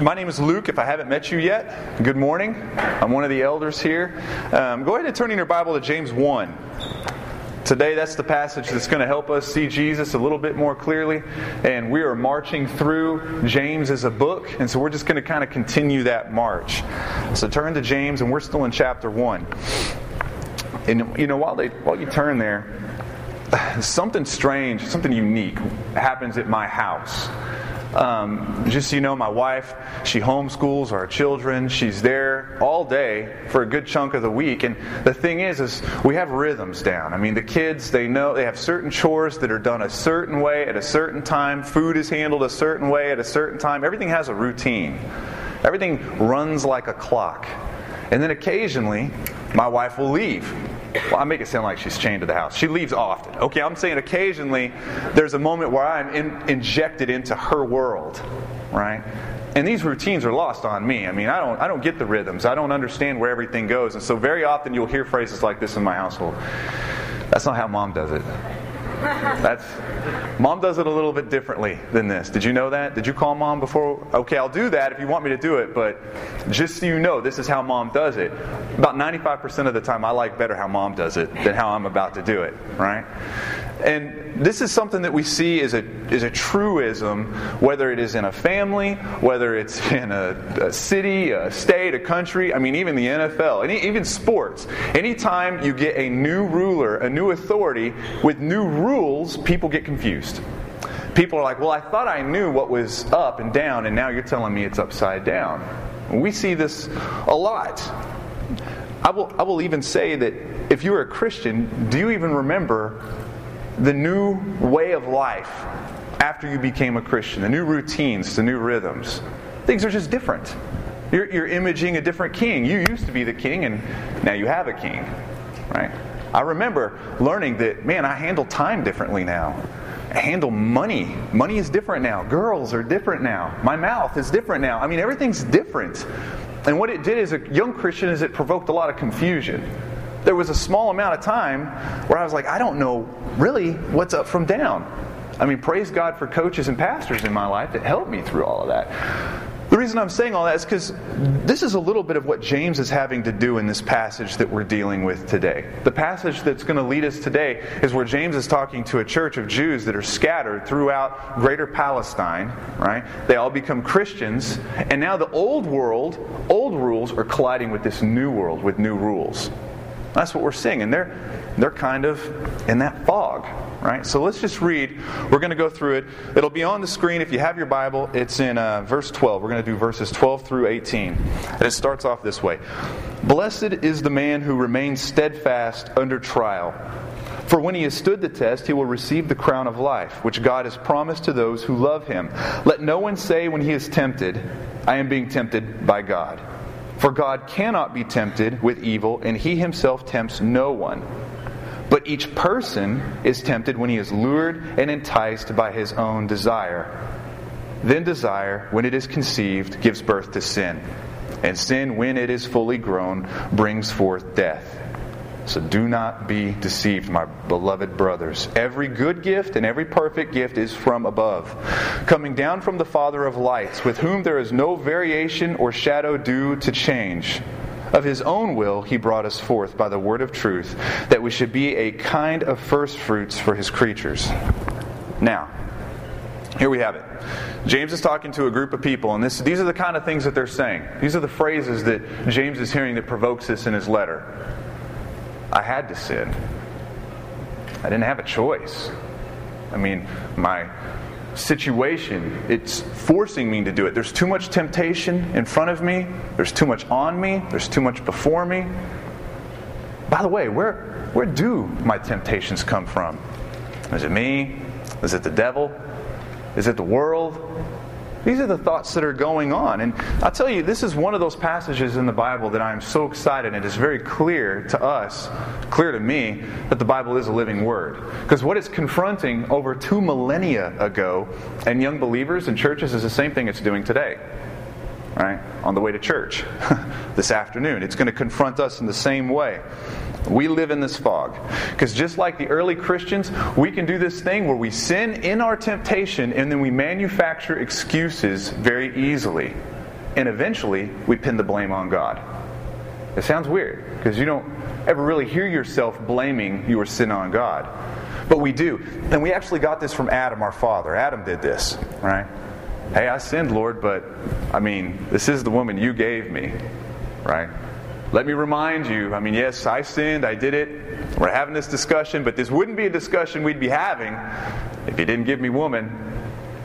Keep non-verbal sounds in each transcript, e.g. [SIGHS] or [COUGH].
My name is Luke. If I haven't met you yet, good morning. I'm one of the elders here. Um, go ahead and turn in your Bible to James 1. Today, that's the passage that's going to help us see Jesus a little bit more clearly. And we are marching through James as a book, and so we're just going to kind of continue that march. So turn to James, and we're still in chapter 1. And, you know, while, they, while you turn there, [SIGHS] something strange, something unique happens at my house. Um, just so you know, my wife, she homeschools our children. She's there all day for a good chunk of the week. And the thing is, is we have rhythms down. I mean, the kids, they know they have certain chores that are done a certain way at a certain time. Food is handled a certain way at a certain time. Everything has a routine. Everything runs like a clock. And then occasionally, my wife will leave well, I make it sound like she's chained to the house. She leaves often. Okay, I'm saying occasionally there's a moment where I'm in, injected into her world, right? And these routines are lost on me. I mean, I don't, I don't get the rhythms. I don't understand where everything goes. And so very often you'll hear phrases like this in my household. That's not how mom does it. That's mom does it a little bit differently than this. Did you know that? Did you call mom before? Okay, I'll do that if you want me to do it, but just so you know, this is how mom does it. About 95% of the time, I like better how mom does it than how I'm about to do it, right? And this is something that we see as a, as a truism, whether it is in a family, whether it's [LAUGHS] in a, a city, a state, a country, I mean, even the NFL, any, even sports. Anytime you get a new ruler, a new authority with new rules, people get confused. People are like, well, I thought I knew what was up and down, and now you're telling me it's upside down. We see this a lot. I will, I will even say that if you're a Christian, do you even remember the new way of life after you became a Christian, the new routines, the new rhythms. Things are just different. You're, you're, imaging a different king. You used to be the king, and now you have a king, right? I remember learning that, man, I handle time differently now. I handle money. Money is different now. Girls are different now. My mouth is different now. I mean, everything's different. And what it did as a young Christian is it provoked a lot of confusion there was a small amount of time where I was like, I don't know really what's up from down. I mean, praise God for coaches and pastors in my life that helped me through all of that. The reason I'm saying all that is because this is a little bit of what James is having to do in this passage that we're dealing with today. The passage that's going to lead us today is where James is talking to a church of Jews that are scattered throughout greater Palestine, right? They all become Christians, and now the old world, old rules are colliding with this new world with new rules. That's what we're seeing. And they're, they're kind of in that fog, right? So let's just read. We're going to go through it. It'll be on the screen if you have your Bible. It's in uh, verse 12. We're going to do verses 12 through 18. And it starts off this way Blessed is the man who remains steadfast under trial. For when he has stood the test, he will receive the crown of life, which God has promised to those who love him. Let no one say when he is tempted, I am being tempted by God. For God cannot be tempted with evil, and he himself tempts no one. But each person is tempted when he is lured and enticed by his own desire. Then desire, when it is conceived, gives birth to sin. And sin, when it is fully grown, brings forth death. So do not be deceived, my beloved brothers. Every good gift and every perfect gift is from above, coming down from the Father of lights, with whom there is no variation or shadow due to change. Of his own will, he brought us forth by the word of truth, that we should be a kind of first fruits for his creatures. Now, here we have it. James is talking to a group of people, and this, these are the kind of things that they're saying. These are the phrases that James is hearing that provokes this in his letter. I had to sin. I didn't have a choice. I mean, my situation, it's forcing me to do it. There's too much temptation in front of me, there's too much on me, there's too much before me. By the way, where, where do my temptations come from? Is it me? Is it the devil? Is it the world? These are the thoughts that are going on. And I'll tell you, this is one of those passages in the Bible that I'm so excited. And it is very clear to us, clear to me, that the Bible is a living word. Because what it's confronting over two millennia ago and young believers and churches is the same thing it's doing today. Right? On the way to church [LAUGHS] this afternoon. It's going to confront us in the same way. We live in this fog. Because just like the early Christians, we can do this thing where we sin in our temptation and then we manufacture excuses very easily. and eventually we pin the blame on God. It sounds weird because you don't ever really hear yourself blaming your sin on God. But we do. And we actually got this from Adam, our father. Adam did this, right? Hey, I sinned, Lord, but I mean, this is the woman you gave me, right? Let me remind you, I mean, yes, I sinned, I did it. We're having this discussion, but this wouldn't be a discussion we'd be having if you didn't give me woman.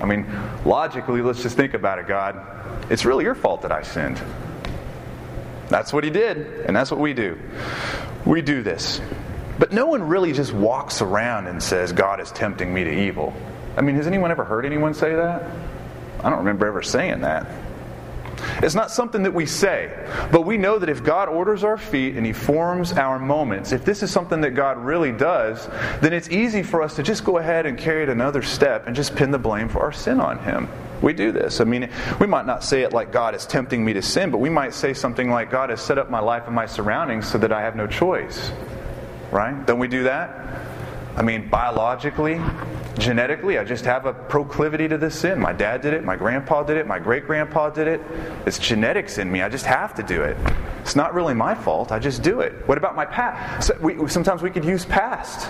I mean, logically, let's just think about it, God. It's really your fault that I sinned. That's what he did, and that's what we do. We do this. But no one really just walks around and says, God is tempting me to evil. I mean, has anyone ever heard anyone say that? I don't remember ever saying that. It's not something that we say, but we know that if God orders our feet and He forms our moments, if this is something that God really does, then it's easy for us to just go ahead and carry it another step and just pin the blame for our sin on Him. We do this. I mean, we might not say it like God is tempting me to sin, but we might say something like God has set up my life and my surroundings so that I have no choice. Right? Don't we do that? I mean, biologically, genetically, I just have a proclivity to this sin. My dad did it, my grandpa did it, my great grandpa did it. It's genetics in me. I just have to do it. It's not really my fault. I just do it. What about my past? So we, sometimes we could use past.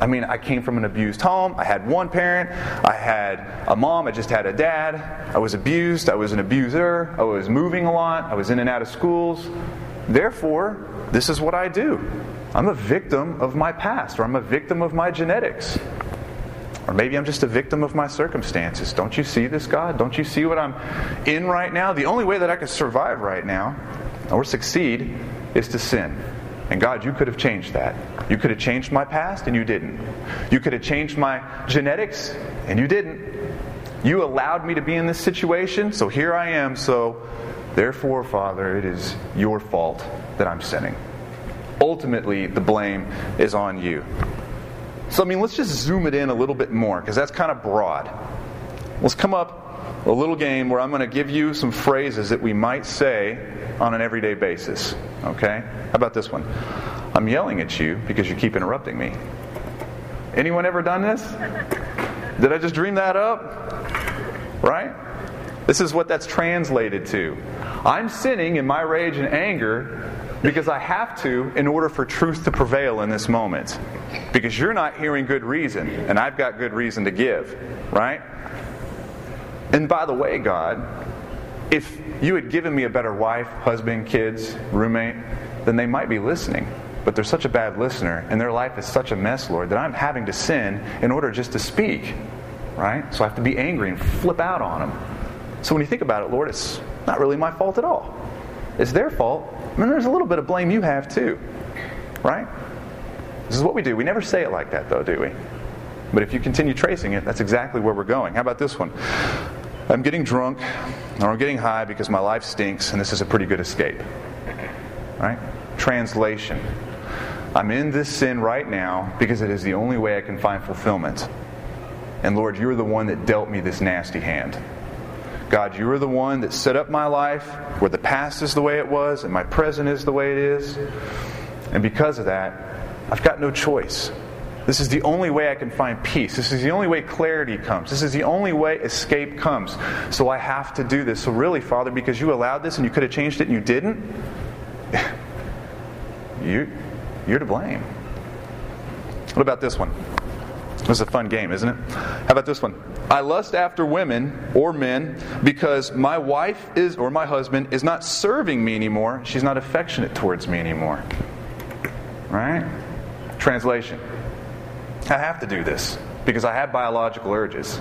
I mean, I came from an abused home. I had one parent. I had a mom. I just had a dad. I was abused. I was an abuser. I was moving a lot. I was in and out of schools. Therefore, this is what I do. I'm a victim of my past, or I'm a victim of my genetics. Or maybe I'm just a victim of my circumstances. Don't you see this, God? Don't you see what I'm in right now? The only way that I can survive right now or succeed is to sin. And God, you could have changed that. You could have changed my past, and you didn't. You could have changed my genetics, and you didn't. You allowed me to be in this situation, so here I am. So, therefore, Father, it is your fault that I'm sinning. Ultimately, the blame is on you. So, I mean, let's just zoom it in a little bit more because that's kind of broad. Let's come up a little game where I'm going to give you some phrases that we might say on an everyday basis. Okay? How about this one? I'm yelling at you because you keep interrupting me. Anyone ever done this? Did I just dream that up? Right? This is what that's translated to. I'm sinning in my rage and anger because I have to in order for truth to prevail in this moment. Because you're not hearing good reason, and I've got good reason to give, right? And by the way, God, if you had given me a better wife, husband, kids, roommate, then they might be listening. But they're such a bad listener, and their life is such a mess, Lord, that I'm having to sin in order just to speak, right? So I have to be angry and flip out on them. So when you think about it, Lord, it's not really my fault at all. It's their fault, and there's a little bit of blame you have too, right? This is what we do. We never say it like that, though, do we? But if you continue tracing it, that's exactly where we're going. How about this one? I'm getting drunk or I'm getting high because my life stinks, and this is a pretty good escape. Right? Translation I'm in this sin right now because it is the only way I can find fulfillment. And Lord, you're the one that dealt me this nasty hand. God, you are the one that set up my life where the past is the way it was and my present is the way it is. And because of that, I've got no choice. This is the only way I can find peace. This is the only way clarity comes. This is the only way escape comes. So I have to do this. So, really, Father, because you allowed this and you could have changed it and you didn't, [LAUGHS] you, you're to blame. What about this one? This is a fun game, isn't it? How about this one? I lust after women or men because my wife is or my husband is not serving me anymore. She's not affectionate towards me anymore. Right? Translation. I have to do this because I have biological urges.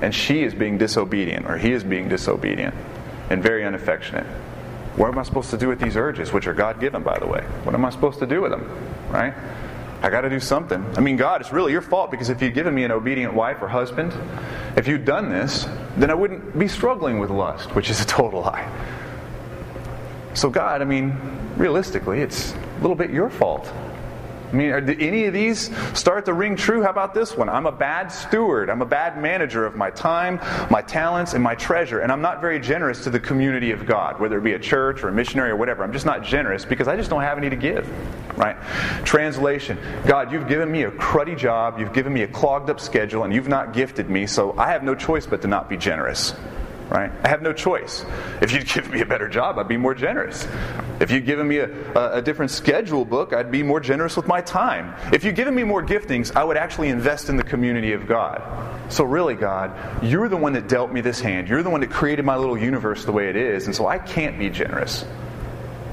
And she is being disobedient or he is being disobedient and very unaffectionate. What am I supposed to do with these urges, which are God given, by the way? What am I supposed to do with them? Right? I got to do something. I mean, God, it's really your fault because if you'd given me an obedient wife or husband, if you'd done this, then I wouldn't be struggling with lust, which is a total lie. So, God, I mean, realistically, it's a little bit your fault. I mean, did any of these start to ring true? How about this one? I'm a bad steward. I'm a bad manager of my time, my talents, and my treasure. And I'm not very generous to the community of God, whether it be a church or a missionary or whatever. I'm just not generous because I just don't have any to give. Right? Translation God, you've given me a cruddy job, you've given me a clogged up schedule, and you've not gifted me, so I have no choice but to not be generous. Right? I have no choice. If you'd [LAUGHS] given me a better job, I'd be more generous. If you'd given me a, a, a, different schedule book, I'd be more generous with my time. If you'd given me more giftings, I would actually invest in the community of God. So, really, God, you're the one that dealt me this hand. You're the one that created my little universe the way it is, and so I can't be generous.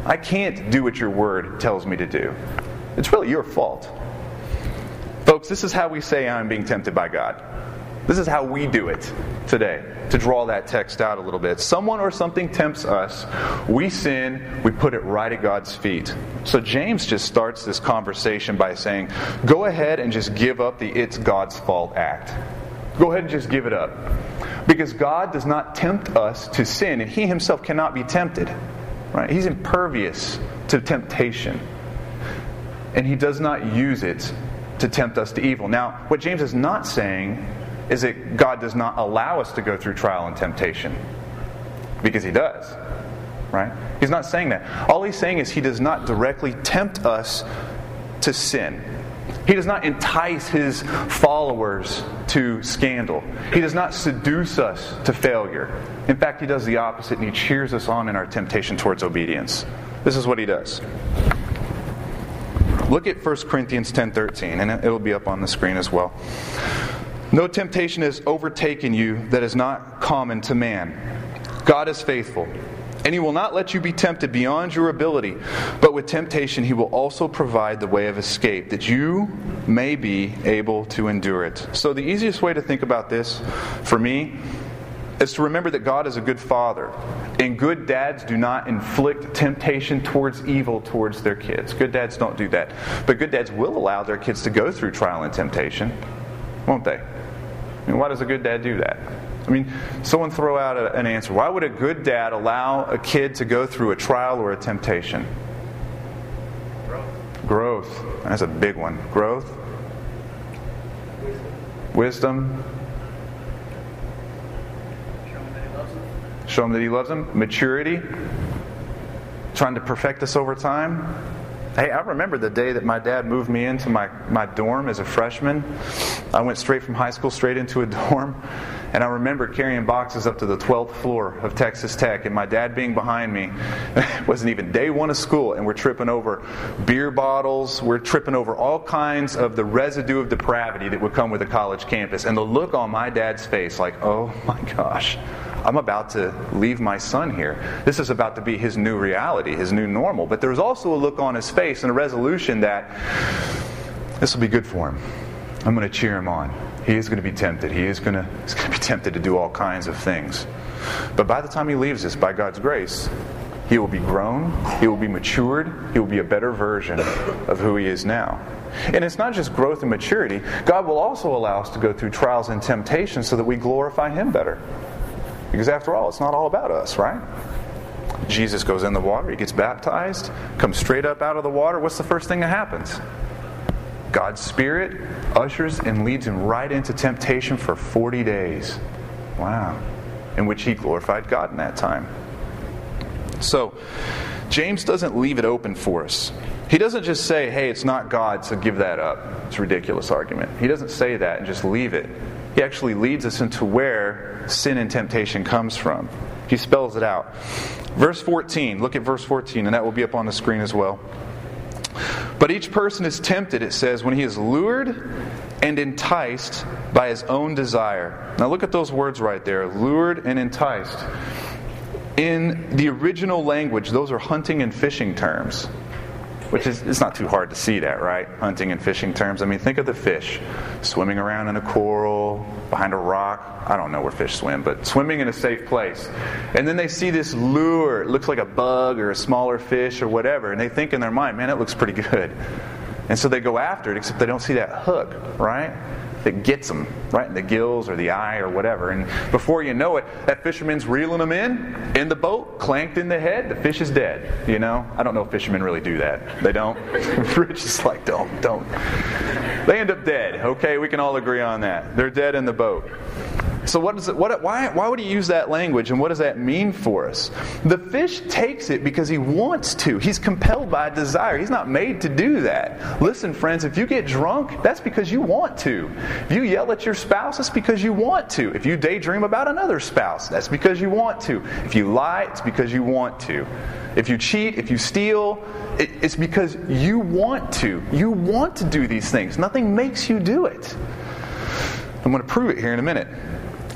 I can't do what your word tells me to do. It's really your fault. Folks, this is how we say I'm being tempted by God. This is how we do it today, to draw that text out a little bit. Someone or something tempts us, we sin, we put it right at God's feet. So James just starts this conversation by saying, Go ahead and just give up the it's God's fault act. Go ahead and just give it up. Because God does not tempt us to sin, and He Himself cannot be tempted. Right? He's impervious to temptation. And He does not use it to tempt us to evil. Now, what James is not saying is that God does not allow us to go through trial and temptation. Because He does. Right? He's not saying that. All He's saying is He does not directly tempt us to sin. He does not entice His followers to scandal. He does not seduce us to failure. In fact, He does the opposite and He cheers us on in our temptation towards obedience. This is what He does. Look at 1 Corinthians 10:13 and it'll be up on the screen as well. No temptation has overtaken you that is not common to man. God is faithful, and He will not let you be tempted beyond your ability, but with temptation He will also provide the way of escape, that you may be able to endure it. So, the easiest way to think about this for me is to remember that God is a good father. And good dads do not inflict temptation towards evil towards their kids. Good dads don't do that. But good dads will allow their kids to go through trial and temptation, won't they? I mean, why does a good dad do that? I mean, someone throw out a, an answer. Why would a good dad allow a kid to go through a trial or a temptation? Growth. Growth. That's a big one. Growth. Wisdom. Wisdom. Show him that he loves him. Maturity. Trying to perfect us over time. Hey, I remember the day that my dad moved me into my, my dorm as a freshman. I went straight from high school straight into a [LAUGHS] dorm. And I remember carrying boxes up to the 12th floor of Texas Tech, and my dad being behind me. It [LAUGHS] wasn't even day one of school, and we're tripping over beer bottles. We're tripping over all kinds of the residue of depravity that would come with a college campus. And the look on my dad's face, like, oh my gosh, I'm about to leave my son here. This is about to be his new reality, his new normal. But there's also a look on his face and a resolution that this will be good for him. I'm going to cheer him on. He is going to be tempted. He is going to, he's going to be tempted to do all kinds of things. But by the time he leaves us, by God's grace, he will be grown, he will be matured, he will be a better version of who he is now. And it's not just growth and maturity, God will also allow us to go through trials and temptations so that we glorify him better. Because after all, it's not all about us, right? Jesus goes in the water, he gets baptized, comes straight up out of the water. What's the first thing that happens? God's Spirit ushers and leads him right into temptation for 40 days. Wow. In which he glorified God in that time. So, James doesn't leave it open for us. He doesn't just say, hey, it's not God, so give that up. It's ridiculous argument. He doesn't say that and just leave it. He actually leads us into where sin and temptation comes from. He spells it out. Verse 14, look at verse 14, and that will be up on the screen as well. But each person is tempted, it says, when he is lured and enticed by his own desire. Now look at those words right there lured and enticed. In the original language, those are hunting and fishing terms which is it's not too hard to see that, right? Hunting and fishing terms. I mean, think of the fish swimming around in a coral, behind a rock. I don't know where fish swim, but swimming in a safe place. And then they see this lure. It looks like a bug or a smaller fish or whatever, and they think in their mind, man, it looks pretty good. And so they go after it, except they don't see that hook, right? That gets them right in the gills or the eye or whatever. And before you know it, that fisherman's reeling them in in the boat, clanked in the head. The fish is dead. You know, I don't know if fishermen really do that. They don't. [LAUGHS] Rich is like, don't, don't. They end up dead. Okay, we can all agree on that. They're dead in the boat. So what is it, what, why, why would he use that language and what does that mean for us? The fish takes it because he wants to. He's compelled by desire. He's not made to do that. Listen, friends, if you get drunk, that's because you want to. If you yell at your spouse, it's because you want to. If you daydream about another spouse, that's because you want to. If you lie, it's because you want to. If you cheat, if you steal, it's because you want to. You want to do these things. Nothing makes you do it. I'm going to prove it here in a minute.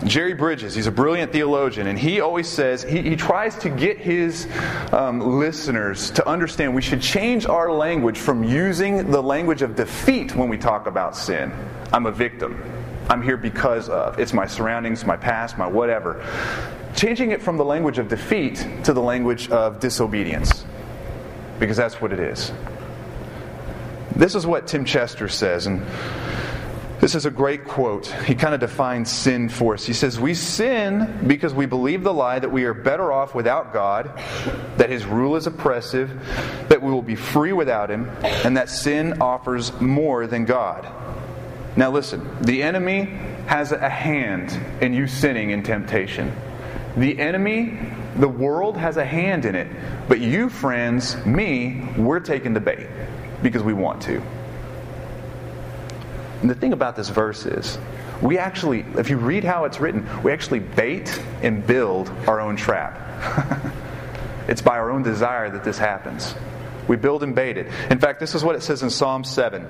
Jerry Bridges, he's a brilliant theologian, and he always says, he, he tries to get his um, listeners to understand we should change our language from using the language of defeat when we talk about sin. I'm a victim. I'm here because of. It's my surroundings, my past, my whatever. Changing it from the language of defeat to the language of disobedience. Because that's what it is. This is what Tim Chester says, and this is a great quote. He kind of defines sin for us. He says, We sin because we believe the lie that we are better off without God, that His rule is oppressive, that we will be free without Him, and that sin offers more than God. Now, listen, the enemy has a hand in you sinning in temptation. The enemy, the world, has a hand in it. But you, friends, me, we're taking the bait because we want to. And the thing about this verse is, we actually, if you read how it's written, we actually bait and build our own trap. [LAUGHS] it's by our own desire that this happens. We build and bait it. In fact, this is what it says in Psalm 7.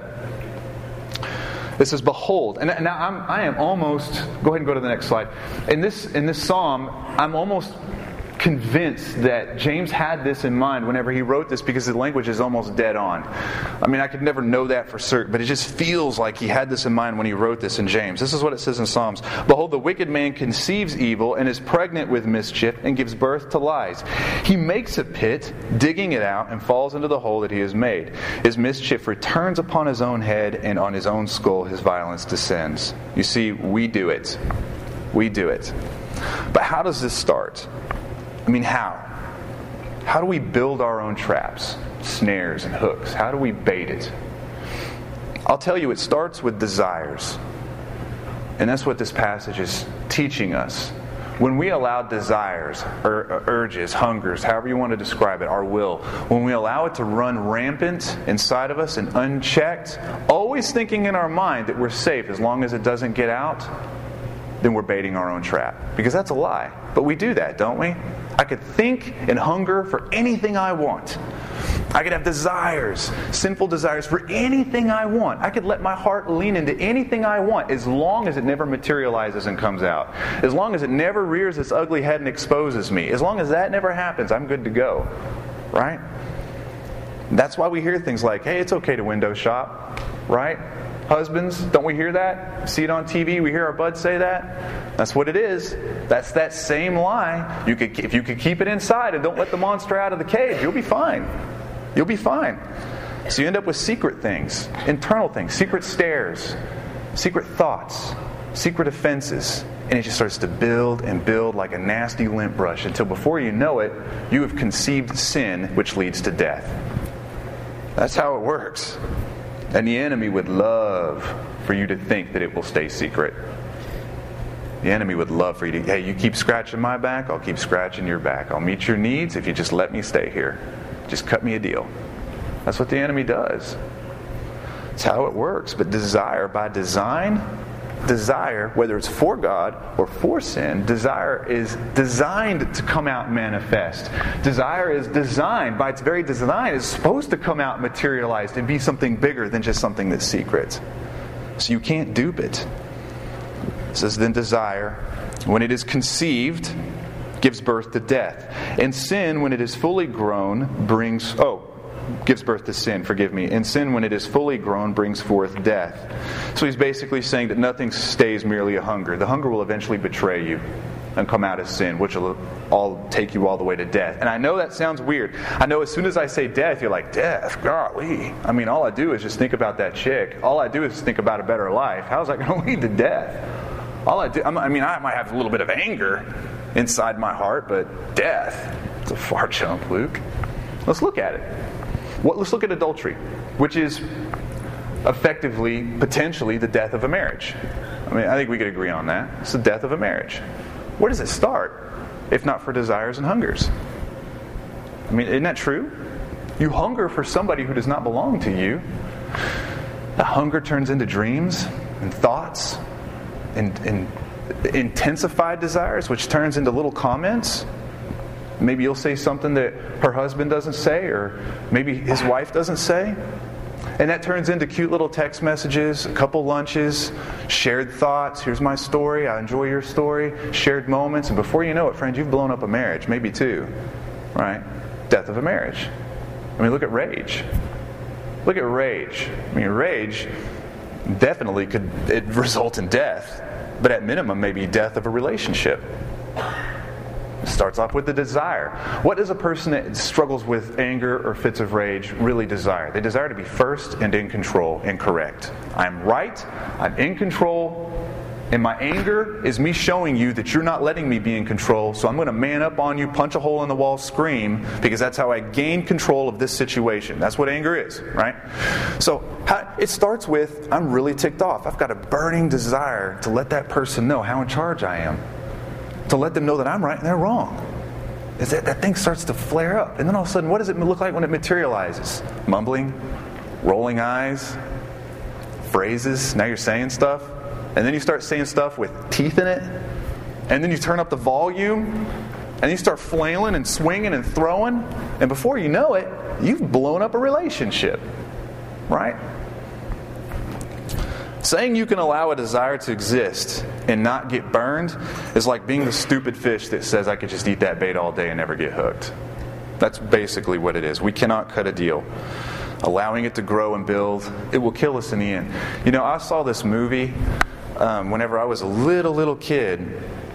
It says, Behold, and now I'm, I am almost, go ahead and go to the next slide. In this, in this psalm, I'm almost convinced that James had this in mind whenever he wrote this because the language is almost dead on. I mean, I could never know that for certain, but it just feels like he had this in mind when he wrote this in James. This is what it says in Psalms Behold, the wicked man conceives evil and is pregnant with mischief and gives birth to lies. He makes a pit, digging it out, and falls into the hole that he has made. His mischief returns upon his own head, and on his own skull his violence descends. You see, we do it. We do it. But how does this start? I mean, how? How do we build our own traps, snares, and hooks? How do we bait it? I'll tell you, it starts with desires. And that's what this passage is teaching us. When we allow desires, urges, hungers, however you want to describe it, our will, when we allow it to run rampant inside of us and unchecked, always thinking in our mind that we're safe as long as it doesn't get out, then we're baiting our own trap. Because that's a lie. But we do that, don't we? I could think and hunger for anything I want. I could have desires, sinful desires for anything I want. I could let my heart lean into anything I want as long as it never materializes and comes out. As long as it never rears its ugly head and exposes me. As long as that never happens, I'm good to go. Right? That's why we hear things like, hey, it's okay to window shop. Right? Husbands, don't we hear that? See it on TV, we hear our buds say that. That's what it is. That's that same lie. You could, if you could keep it inside and don't let the monster out of the cage, you'll be fine. You'll be fine. So you end up with secret things, internal things, secret stares, secret thoughts, secret offenses. And it just starts to build and build like a nasty lint brush until before you know it, you have conceived sin, which leads to death. That's how it works. And the enemy would love for you to think that it will stay secret. The enemy would love for you to, hey, you keep scratching my back, I'll keep scratching your back. I'll meet your needs if you just let me stay here. Just cut me a deal. That's what the enemy does. It's how it works. But desire, by design, desire, whether it's for God or for sin, desire is designed to come out manifest. Desire is designed, by its very design, is supposed to come out materialized and be something bigger than just something that's secret. So you can't dupe it. It says, then desire, when it is conceived, gives birth to death. And sin, when it is fully grown, brings, oh, gives birth to sin, forgive me. And sin, when it is fully grown, brings forth death. So he's basically saying that nothing stays merely a hunger. The hunger will eventually betray you and come out as sin, which will all take you all the way to death. And I know that sounds weird. I know as soon as I say death, you're like, death, golly. I mean, all I do is just think about that chick. All I do is think about a better life. How's that going [LAUGHS] to lead to death? All I do, I mean, I might have a little bit of anger inside my heart, but death, it's a far jump, Luke. Let's look at it. What, let's look at adultery, which is effectively, potentially, the death of a marriage. I mean, I think we could agree on that. It's the death of a marriage. Where does it start, if not for desires and hungers? I mean, isn't that true? You hunger for somebody who does not belong to you. The hunger turns into dreams and thoughts and, and intensified desires, which turns into little comments. Maybe you'll say something that her husband doesn't say, or maybe his wife doesn't say. And that turns into cute little text messages, a couple lunches, shared thoughts. Here's my story. I enjoy your story. Shared moments. And before you know it, friends, you've blown up a marriage, maybe two. Right? Death of a marriage. I mean, look at rage. Look at rage. I mean, rage definitely could it result in death, but at minimum, maybe death of a relationship. Starts off with the desire. What does a person that struggles with anger or fits of rage really desire? They desire to be first and in control and correct. I'm right, I'm in control, and my anger is me showing you that you're not letting me be in control, so I'm going to man up on you, punch a hole in the wall, scream, because that's how I gain control of this situation. That's what anger is, right? So it starts with I'm really ticked off. I've got a burning desire to let that person know how in charge I am to let them know that I'm right and they're wrong. Is that, that thing starts to flare up. And then all of a sudden, what does it look like when it materializes? Mumbling, rolling eyes, phrases. Now you're saying stuff. And then you start saying stuff with teeth in it. And then you turn up the volume. And you start flailing and swinging and throwing. And before you know it, you've blown up a relationship. Right? Saying you can allow a desire to exist and not get burned is like being the stupid fish that says, I could just eat that bait all day and never get hooked. That's basically what it is. We cannot cut a deal. Allowing it to grow and build, it will kill us in the end. You know, I saw this movie um, whenever I was a little, little kid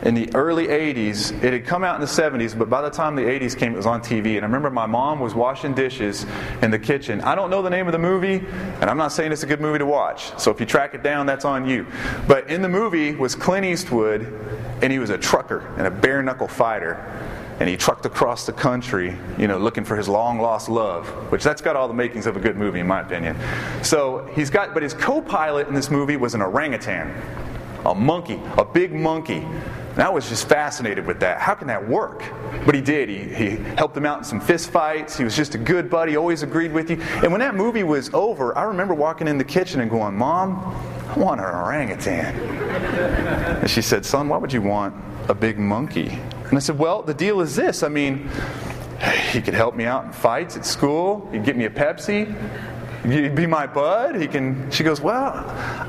in the early 80s. It had come out in the 70s, but by the time the 80s came, it was on TV. And I remember my mom was washing dishes in the kitchen. I don't know the name of the movie, and I'm not saying it's a good movie to watch. So if you track it down, that's on you. But in the movie was Clint Eastwood, and he was a trucker and a bare knuckle fighter. And he trucked across the country, you know, looking for his long lost love, which that's got all the makings of a good movie, in my opinion. So he's got, but his co pilot in this movie was an orangutan, a monkey, a big monkey and I was just fascinated with that. How can that work? But he did. He, he helped him out in some fist fights. He was just a good buddy, always agreed with you. And when that movie was over, I remember walking in the kitchen and going, Mom, I want an orangutan. And she said, Son, why would you want a big monkey? And I said, Well, the deal is this. I mean, he could help me out in fights at school, he'd get me a Pepsi, You'd be my bud. He can. She goes, well,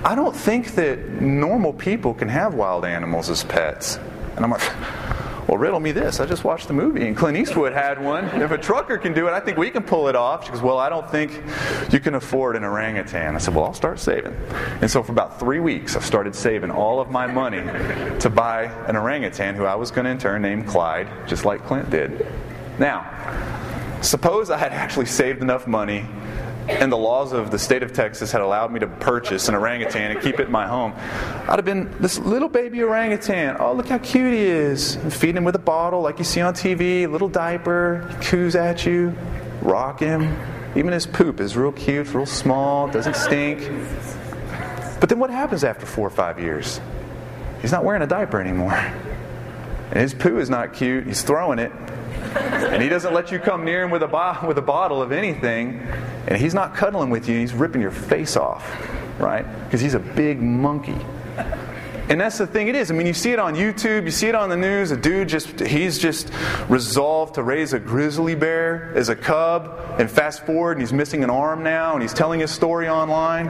I don't think that normal people can have wild animals as pets. And I'm like, well, riddle me this. I just watched the movie, and Clint Eastwood had one. If a trucker can do it, I think we can pull it off. She goes, well, I don't think you can afford an orangutan. I said, well, I'll start saving. And so for about three weeks, I started saving all of my money to buy an orangutan who I was going to turn name Clyde, just like Clint did. Now, suppose I had actually saved enough money and the laws of the state of Texas had allowed me to purchase an orangutan and keep it in my home, I'd have been this little baby orangutan. Oh, look how cute he is. Feed him with a bottle like you see on TV, little diaper, he coos at you, rock him. Even his poop is real cute, real small, doesn't stink. But then what happens after four or five years? He's not wearing a diaper anymore. And his poo is not cute, he's throwing it. And he doesn't let you come near him with a, bo- with a bottle of anything. And he's not cuddling with you, he's ripping your face off, right? Because he's a big monkey. And that's the thing it is. I mean, you see it on YouTube, you see it on the news. A dude just, he's just resolved to raise a grizzly bear as a cub. And fast forward, and he's missing an arm now, and he's telling his story online.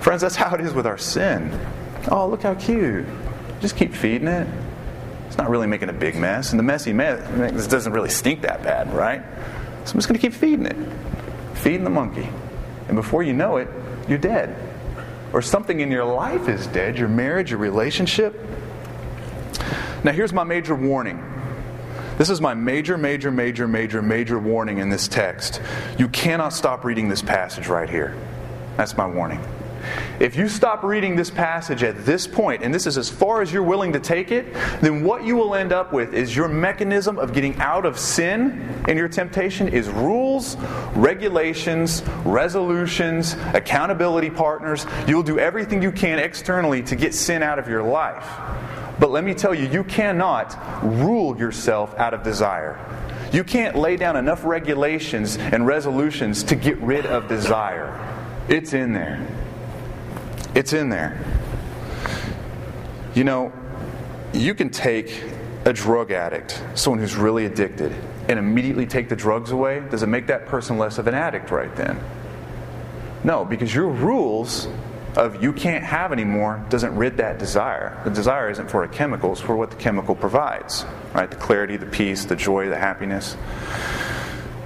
Friends, that's how it is with our sin. Oh, look how cute. Just keep feeding it. It's not really making a big mess. And the messy mess doesn't really stink that bad, right? So I'm just going to keep feeding it feeding the monkey. And before you know it, you're dead. Or something in your life is dead your marriage, your relationship. Now, here's my major warning. This is my major, major, major, major, major warning in this text. You cannot stop reading this passage right here. That's my warning. If you stop reading this passage at this point, and this is as far as you're willing to take it, then what you will end up with is your mechanism of getting out of sin and your temptation is rules, regulations, resolutions, accountability partners. You'll do everything you can externally to get sin out of your life. But let me tell you, you cannot rule yourself out of desire. You can't lay down enough regulations and resolutions to get rid of desire. It's in there. It's in there. You know, you can take a drug addict, someone who's really addicted, and immediately take the drugs away. Does it make that person less of an addict right then? No, because your rules of you can't have anymore doesn't rid that desire. The desire isn't for a chemical, it's for what the chemical provides. Right? The clarity, the peace, the joy, the happiness.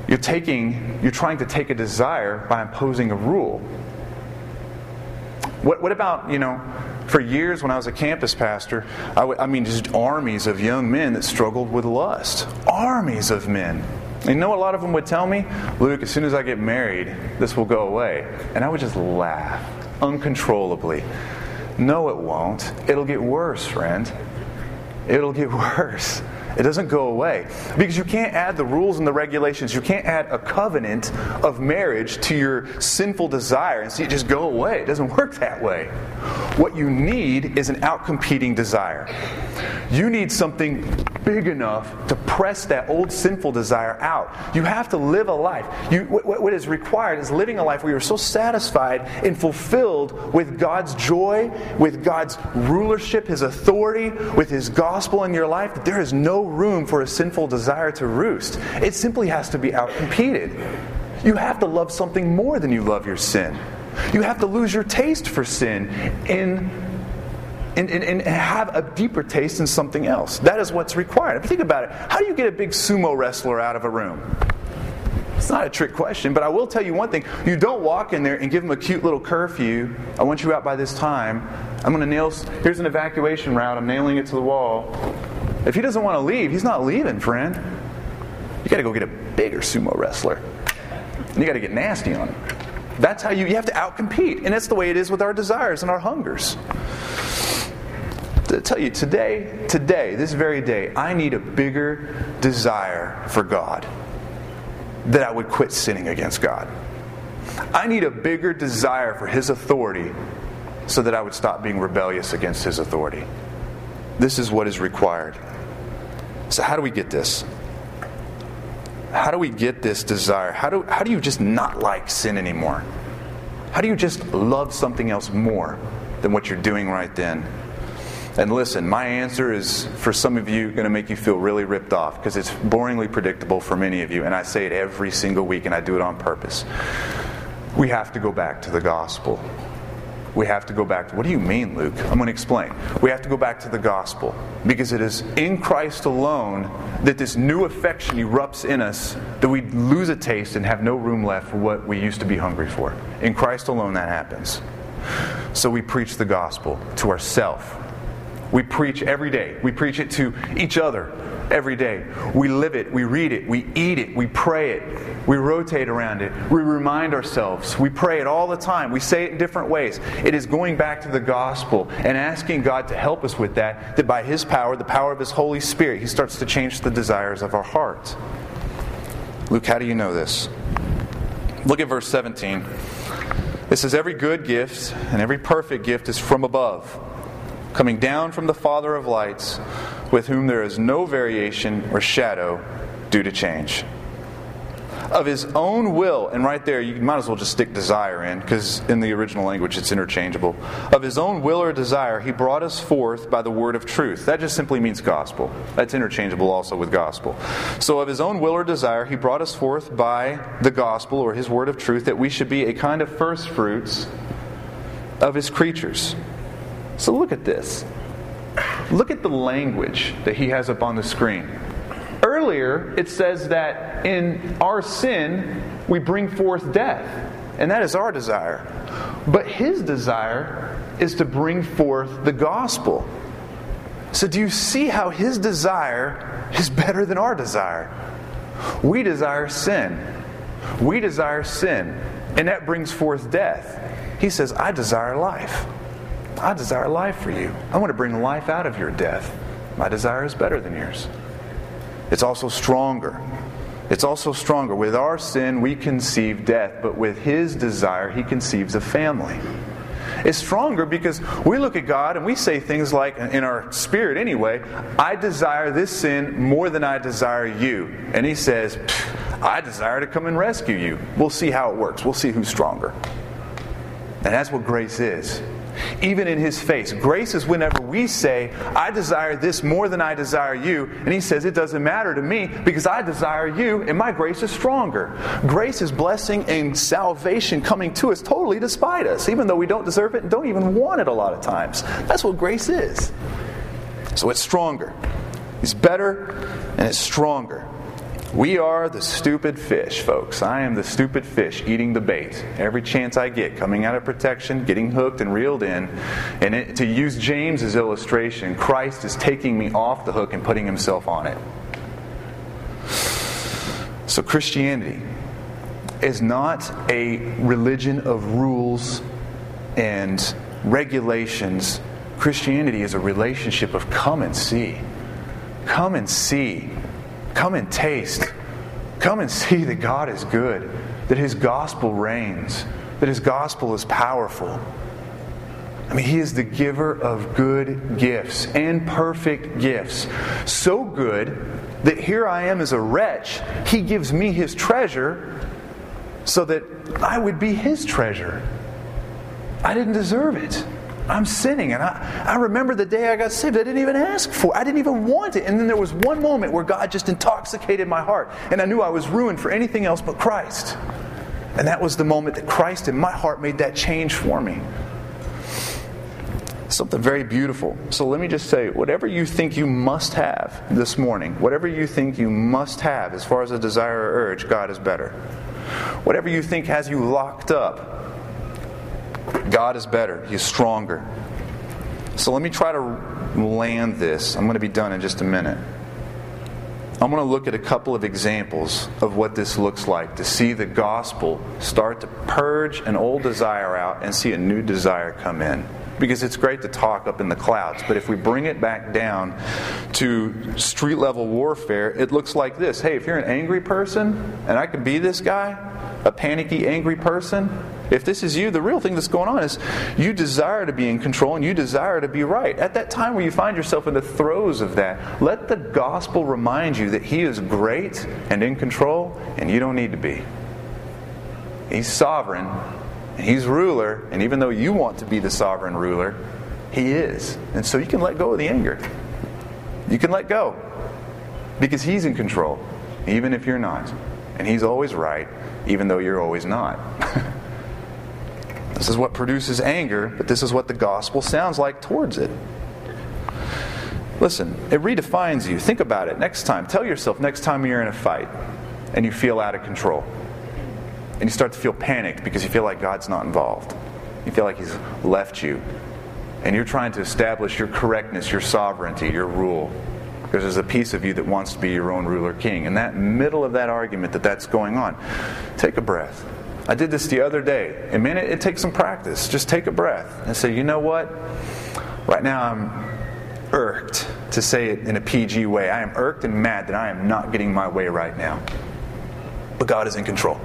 You're taking, you're trying to take a desire by imposing a rule. What, what about, you know, for years when I was a campus pastor, I, w- I mean, just armies of young men that struggled with lust. Armies of men. And you know what a lot of them would tell me? Luke, as soon as I get married, this will go away. And I would just laugh uncontrollably. No, it won't. It'll get worse, friend. It'll get [LAUGHS] worse. It doesn't go away. Because you can't add the rules and the regulations. You can't add a covenant of marriage to your sinful desire and see it just go away. It doesn't [LAUGHS] work that way. What you need is an outcompeting desire. You need something big enough to press that old sinful desire out. You have to live a life. You, what, what is required is living a life where you're so satisfied and fulfilled with God's joy, with God's rulership, His authority, with His gospel in your life that there is no room for a sinful desire to roost. It simply has to be outcompeted. You have to love something more than you love your sin. You have to lose your taste for sin in and, and, and, have a deeper taste in something else. That is what's required. If you think about it, how do you get a big sumo wrestler out of a room? It's not a trick question, but I will tell you one thing. You don't walk in there and give him a cute little curfew. I want you out by this time. I'm going to nail, here's an evacuation route. I'm nailing it to the wall. If he doesn't want to leave, he's not leaving, friend. You got to go get a bigger sumo wrestler. And you got to get nasty on him. That's how you, you have to outcompete. And that's the way it is with our desires and our hungers to tell you today, today, this very day, I need a bigger desire for God that I would quit sinning against God. I need a bigger desire for His authority so that I would stop being rebellious against His authority. This is what is required. So, how do we get this? How do we get this desire? How do, how do you just not like sin anymore? How do you just love something else more than what you're doing right then? And listen, my answer is for some of you going to make you feel really ripped off because it's boringly predictable for many of you. And I say it every single week and I do it on purpose. We have to go back to the gospel. We have to go back to, what do you mean, Luke? I'm going to explain. We have to go back to the gospel because it is in Christ alone that this new affection erupts in us that we lose a taste and have no room left for what we used to be hungry for. In Christ alone, that happens. So we preach the gospel to ourselves we preach every day. We preach it to each other every day. We live it, we read it, we eat it, we pray it, we rotate around it, we remind ourselves, we pray it all the time, we say it in different ways. It is going back to the gospel and asking God to help us with that, that by His power, the power of His Holy Spirit, He starts to change the desires of our heart. Luke, how do you know this? Look at verse 17. It says, Every good gift and every perfect gift is from above coming down from the Father of lights, with whom there is no variation or shadow due to change. Of his own will, and right there, you might as well just stick desire in, because in the original language it's interchangeable. Of his own will or desire, he brought us forth by the word of truth. That just simply means gospel. That's interchangeable also with gospel. So, of his own will or desire, he brought us forth by the gospel or his word of truth, that we should be a kind of first fruits of his creatures. So look at this. Look at the language that he has up on the screen. Earlier, it says that in our sin, we bring forth death, and that is our desire. But his desire is to bring forth the gospel. So, do you see how his desire is better than our desire? We desire sin. We desire sin. and that brings forth death. He says, I desire life. I desire life for you. I want to bring life out of your death. My desire is better than yours. It's also stronger. It's also stronger. With our sin, we conceive death, but with his desire, he conceives a family. It's stronger because we look at God and we say things like, in our spirit anyway, I desire this sin more than I desire you. And he says, I desire to come and rescue you. We'll see how it works. We'll see who's stronger. And that's what grace is even in his face. Grace is whenever we say, I desire this more than I desire you. And he says, It doesn't matter to me because I desire you and my grace is stronger. Grace is blessing and salvation coming to us totally despite us, even though we don't deserve it and don't even want it a lot of times. That's what grace is. So it's stronger. It's better and it's stronger. We are the stupid fish, folks. I am the stupid fish eating the bait. Every chance I get, coming out of protection, getting hooked and reeled in. And it, to use James's illustration, Christ is taking me off the hook and putting himself on it. So Christianity is not a religion of rules and regulations. Christianity is a relationship of come and see. Come and see Come and taste. Come and see that God is good, that His gospel reigns, that His gospel is powerful. I mean, He is the giver of good gifts and perfect gifts. So good that here I am as a wretch. He gives me His treasure so that I would be His treasure. I didn't deserve it. I'm sinning. And I, I remember the day I got saved. I didn't even ask for it. I didn't even want it. And then there was one moment where God just intoxicated my heart. And I knew I was ruined for anything else but Christ. And that was the moment that Christ in my heart made that change for me. Something very beautiful. So let me just say whatever you think you must have this morning, whatever you think you must have as far as a desire or urge, God is better. Whatever you think has you locked up, God is better, He's stronger. So let me try to land this. I'm going to be done in just a minute. I'm going to look at a couple of examples of what this looks like to see the gospel start to purge an old desire out and see a new desire come in. Because it's great to talk up in the clouds, but if we bring it back down to street level warfare, it looks like this Hey, if you're an angry person, and I could be this guy, a panicky, angry person, if this is you, the real thing that's going on is you desire to be in control and you desire to be right. At that time where you find yourself in the throes of that, let the gospel remind you that He is great and in control, and you don't need to be. He's sovereign, and He's ruler, and even though you want to be the sovereign ruler, He is. And so you can let go of the anger. You can let go because He's in control, even if you're not. And He's always right, even though you're always not. [LAUGHS] This is what produces anger, but this is what the gospel sounds like towards it. Listen, it redefines you. Think about it next time. Tell yourself next time you're in a fight and you feel out of control and you start to feel panicked because you feel like God's not involved. You feel like He's left you. And you're trying to establish your correctness, your sovereignty, your rule. Because there's a piece of you that wants to be your own ruler king. In that middle of that argument that that's going on, take a breath. I did this the other day. And man, it, it takes some practice. Just take a breath and say, you know what? Right now I'm irked, to say it in a PG way. I am irked and mad that I am not getting my way right now. But God is in control.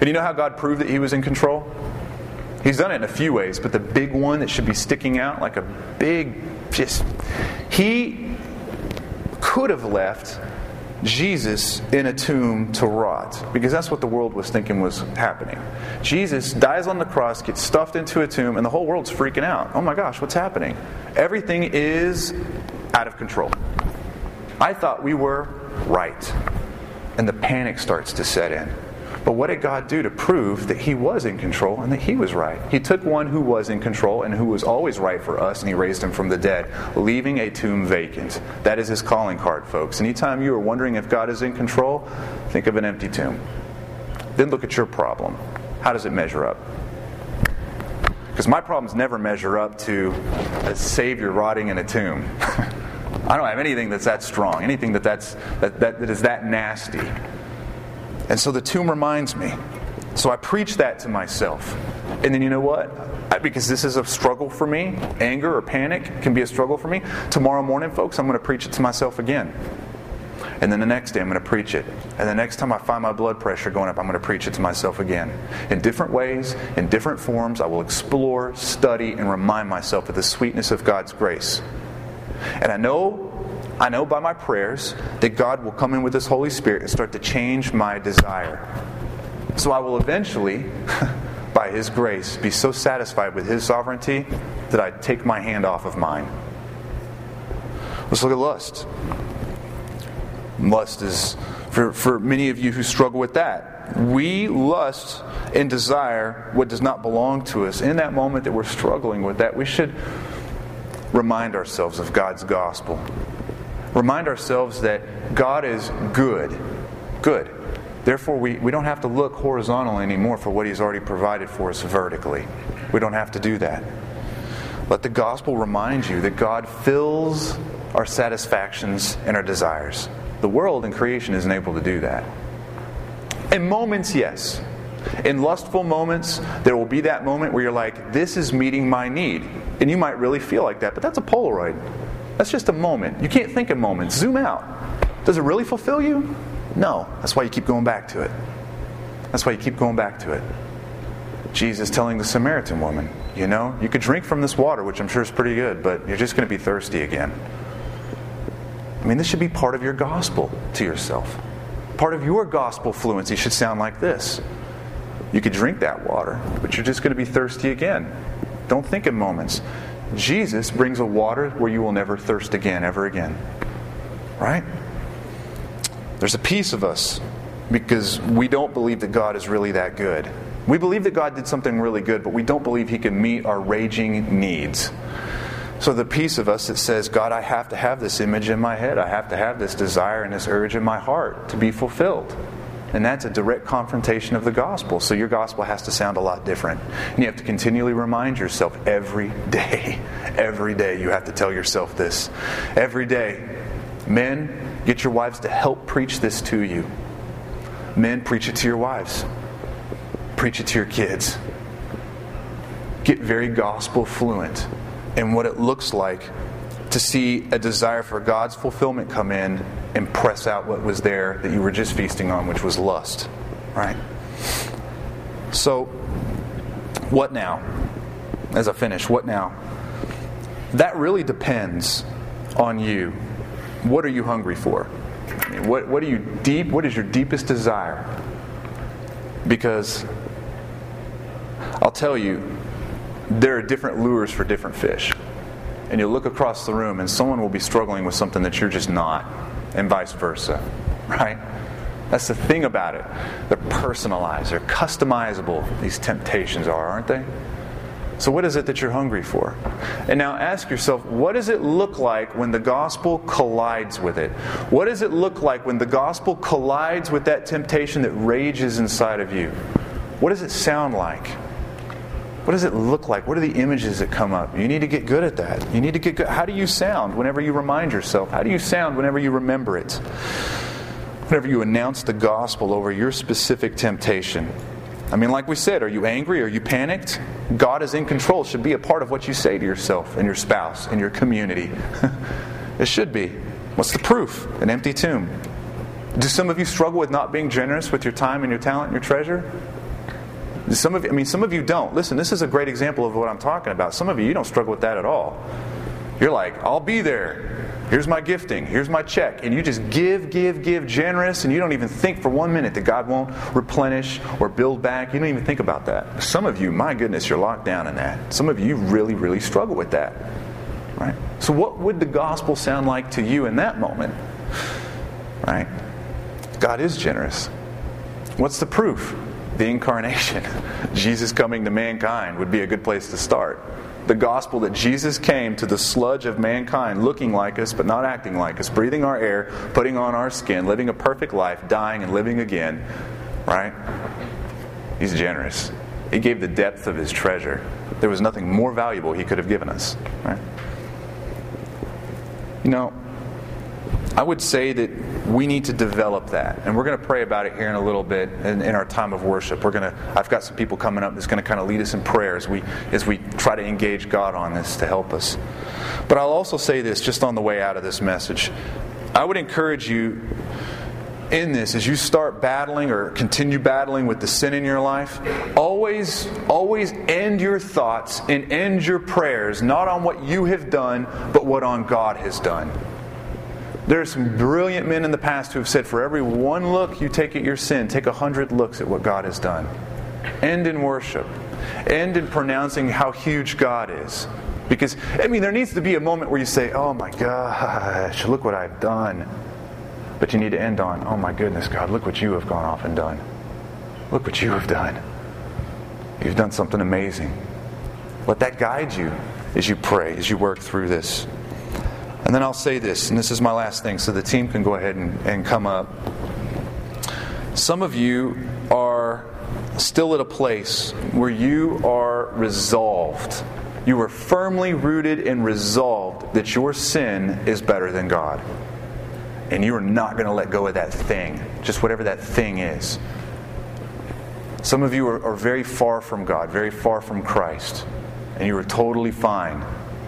And you know how God proved that He was in control? He's done it in a few ways, but the big one that should be sticking out like a big, just, He could have left Jesus in a tomb to rot, because that's what the world was thinking was happening. Jesus dies on the cross, gets stuffed into a tomb, and the whole world's freaking out. Oh my gosh, what's happening? Everything is out of control. I thought we were right. And the panic starts to set in. But what did God do to prove that He was in control and that He was right? He took one who was in control and who was always right for us and He raised him from the dead, leaving a tomb vacant. That is His calling card, folks. Anytime you are wondering if God is in control, think of an empty tomb. Then look at your problem. How does it measure up? Because my problems never measure up to a Savior rotting in a tomb. [LAUGHS] I don't have anything that's that strong, anything that, that's, that, that, that is that nasty. And so the tomb reminds me So I preach that to myself. And then you know what? I, because this is a struggle for me, anger or panic can be a struggle for me. Tomorrow morning, folks, I'm going to preach it to myself again. And then the next day, I'm going to preach it. And the next time I find my blood pressure going up, I'm going to preach it to myself again. In different ways, in different forms, I will explore, study, and remind myself of the sweetness of God's grace. And I know I know by my prayers that God will come in with His Holy Spirit and start to change my desire. So I will eventually, [LAUGHS] by His grace, be so satisfied with His sovereignty that I take my hand off of mine. Let's look at lust. Lust is, for, for many of you who struggle with that, we lust and desire what does not belong to us. In that moment that we're struggling with that, we should remind ourselves of God's gospel. Remind ourselves that God is good. Good. Therefore, we, we don't have to look horizontally anymore for what He's already provided for us vertically. We don't have to do that. Let the gospel remind you that God fills our satisfactions and our desires. The world and creation isn't able to do that. In moments, yes. In lustful moments, there will be that moment where you're like, this is meeting my need. And you might really feel like that, but that's a Polaroid. That's just a moment. You can't think in moments. Zoom out. Does it really fulfill you? No. That's why you keep going back to it. That's why you keep going back to it. Jesus telling the Samaritan woman, you know, you could drink from this water, which I'm sure is pretty good, but you're just going to be thirsty again. I mean, this should be part of your gospel to yourself. Part of your gospel fluency should sound like this. You could drink that water, but you're just going to be thirsty again. Don't think in moments. Jesus brings a water where you will never thirst again, ever again. Right? There's a piece of us because we don't believe that God is really that good. We believe that God did something really good, but we don't believe He can meet our raging needs. So, the piece of us that says, God, I have to have this image in my head, I have to have this desire and this urge in my heart to be fulfilled. And that's a direct confrontation of the gospel. So your gospel has to sound a lot different. And you have to continually remind yourself every day. [LAUGHS] Every day you have to tell yourself this. Every day. Men, get your wives to help preach this to you. Men, preach it to your wives. Preach it to your kids. Get very gospel fluent in what it looks like to see a desire for God's fulfillment come in and press out what was there that you were just feasting on, which was lust. Right? So, what now? As I finish, what now? That really depends on you. What are you hungry for? What, what are you deep? What is your deepest desire? Because I'll tell you, there are different lures for different fish and you'll look across the room and someone will be struggling with something that you're just not, and vice versa, [LAUGHS] right? That's the thing about it. They're personalized, they're customizable, these temptations are, aren't they? So, what is it that you're hungry for? And now ask yourself, what does it look like when the gospel collides with it? What does it look like when the gospel collides with that temptation that rages inside of you? What does it sound like? What does it look like? What are the images that come up? You need to get good at that. You need to get good. How do you sound whenever you remind yourself? How do you sound whenever you remember it? Whenever you announce the gospel over your specific temptation. I mean, like we said, are you angry? Are you panicked? God is in control should be a part of what you say to yourself and your spouse and your community. [LAUGHS] it should be. What's the proof? An empty tomb. Do some of you struggle with not being generous with your time and your talent and your treasure? Some of you, I mean, some of you don't. Listen, this is a great example of what I'm talking about. Some of you, you don't struggle with that at all. You're like, I'll be there. Here's my gifting. Here's my check. And you just give, give, give generous, and you don't even think for one minute that God won't replenish or build back. You don't even think about that. Some of you, my goodness, you're locked down in that. Some of you really, really struggle with that. Right? So, what would the gospel sound like to you in that moment? Right? God is generous. What's the proof? The incarnation, [LAUGHS] Jesus coming to mankind, would be a good place to start. The gospel that Jesus came to the sludge of mankind, looking like us but not acting like us, breathing our air, putting on our skin, living a perfect life, dying and living again, right? He's generous. He gave the depth of his treasure. There was nothing more valuable he could have given us, right? You know, I would say that we need to develop that. And we're going to pray about it here in a little bit in, in our time of worship. We're going to, I've got some people coming up that's going to kind of lead us in prayer as we, as we try to engage God on this to help us. But I'll also say this just on the way out of this message. I would encourage you in this as you start battling or continue battling with the sin in your life always always end your thoughts and end your prayers not on what you have done but what on god has done there are some brilliant men in the past who have said, for every one look you take at your sin, take a hundred looks at what God has done. End in worship. End in pronouncing how huge God is. Because, I mean, there needs to be a moment where you say, oh my gosh, look what I've done. But you need to end on, oh my goodness, God, look what you have gone off and done. Look what you have done. You've done something amazing. Let that guide you as you pray, as you work through this. And then I'll say this, and this is my last thing, so the team can go ahead and, and come up. Some of you are still at a place where you are resolved. You are firmly rooted and resolved that your sin is better than God. And you are not going to let go of that thing, just whatever that thing is. Some of you are, are very far from God, very far from Christ, and you are totally fine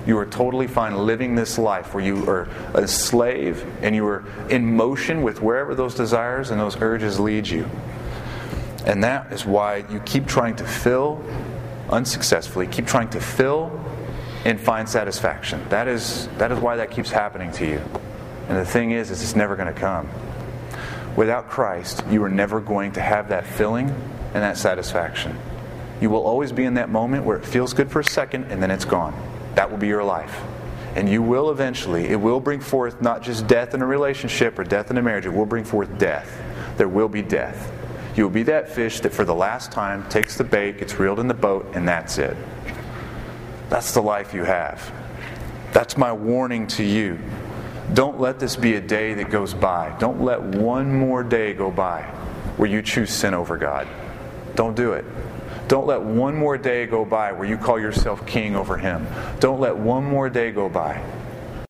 you are totally fine living this life where you are a slave and you are in motion with wherever those desires and those urges lead you. And that is why you keep trying to fill unsuccessfully, keep trying to fill and find satisfaction. That is, that is why that keeps happening to you. And the thing is, is it's never going to come. Without Christ, you are never going to have that filling and that satisfaction. You will always be in that moment where it feels good for a second and then it's gone. That will be your life. And you will eventually, it will bring forth not just death in a relationship or death in a marriage, it will bring forth death. There will be death. You will be that fish that for the last time takes the bait, gets reeled in the boat, and that's it. That's the life you have. That's my warning to you. Don't let this be a day that goes by. Don't let one more day go by where you choose sin over God. Don't do it. Don't let one more day go by where you call yourself king over him. Don't let one more day go by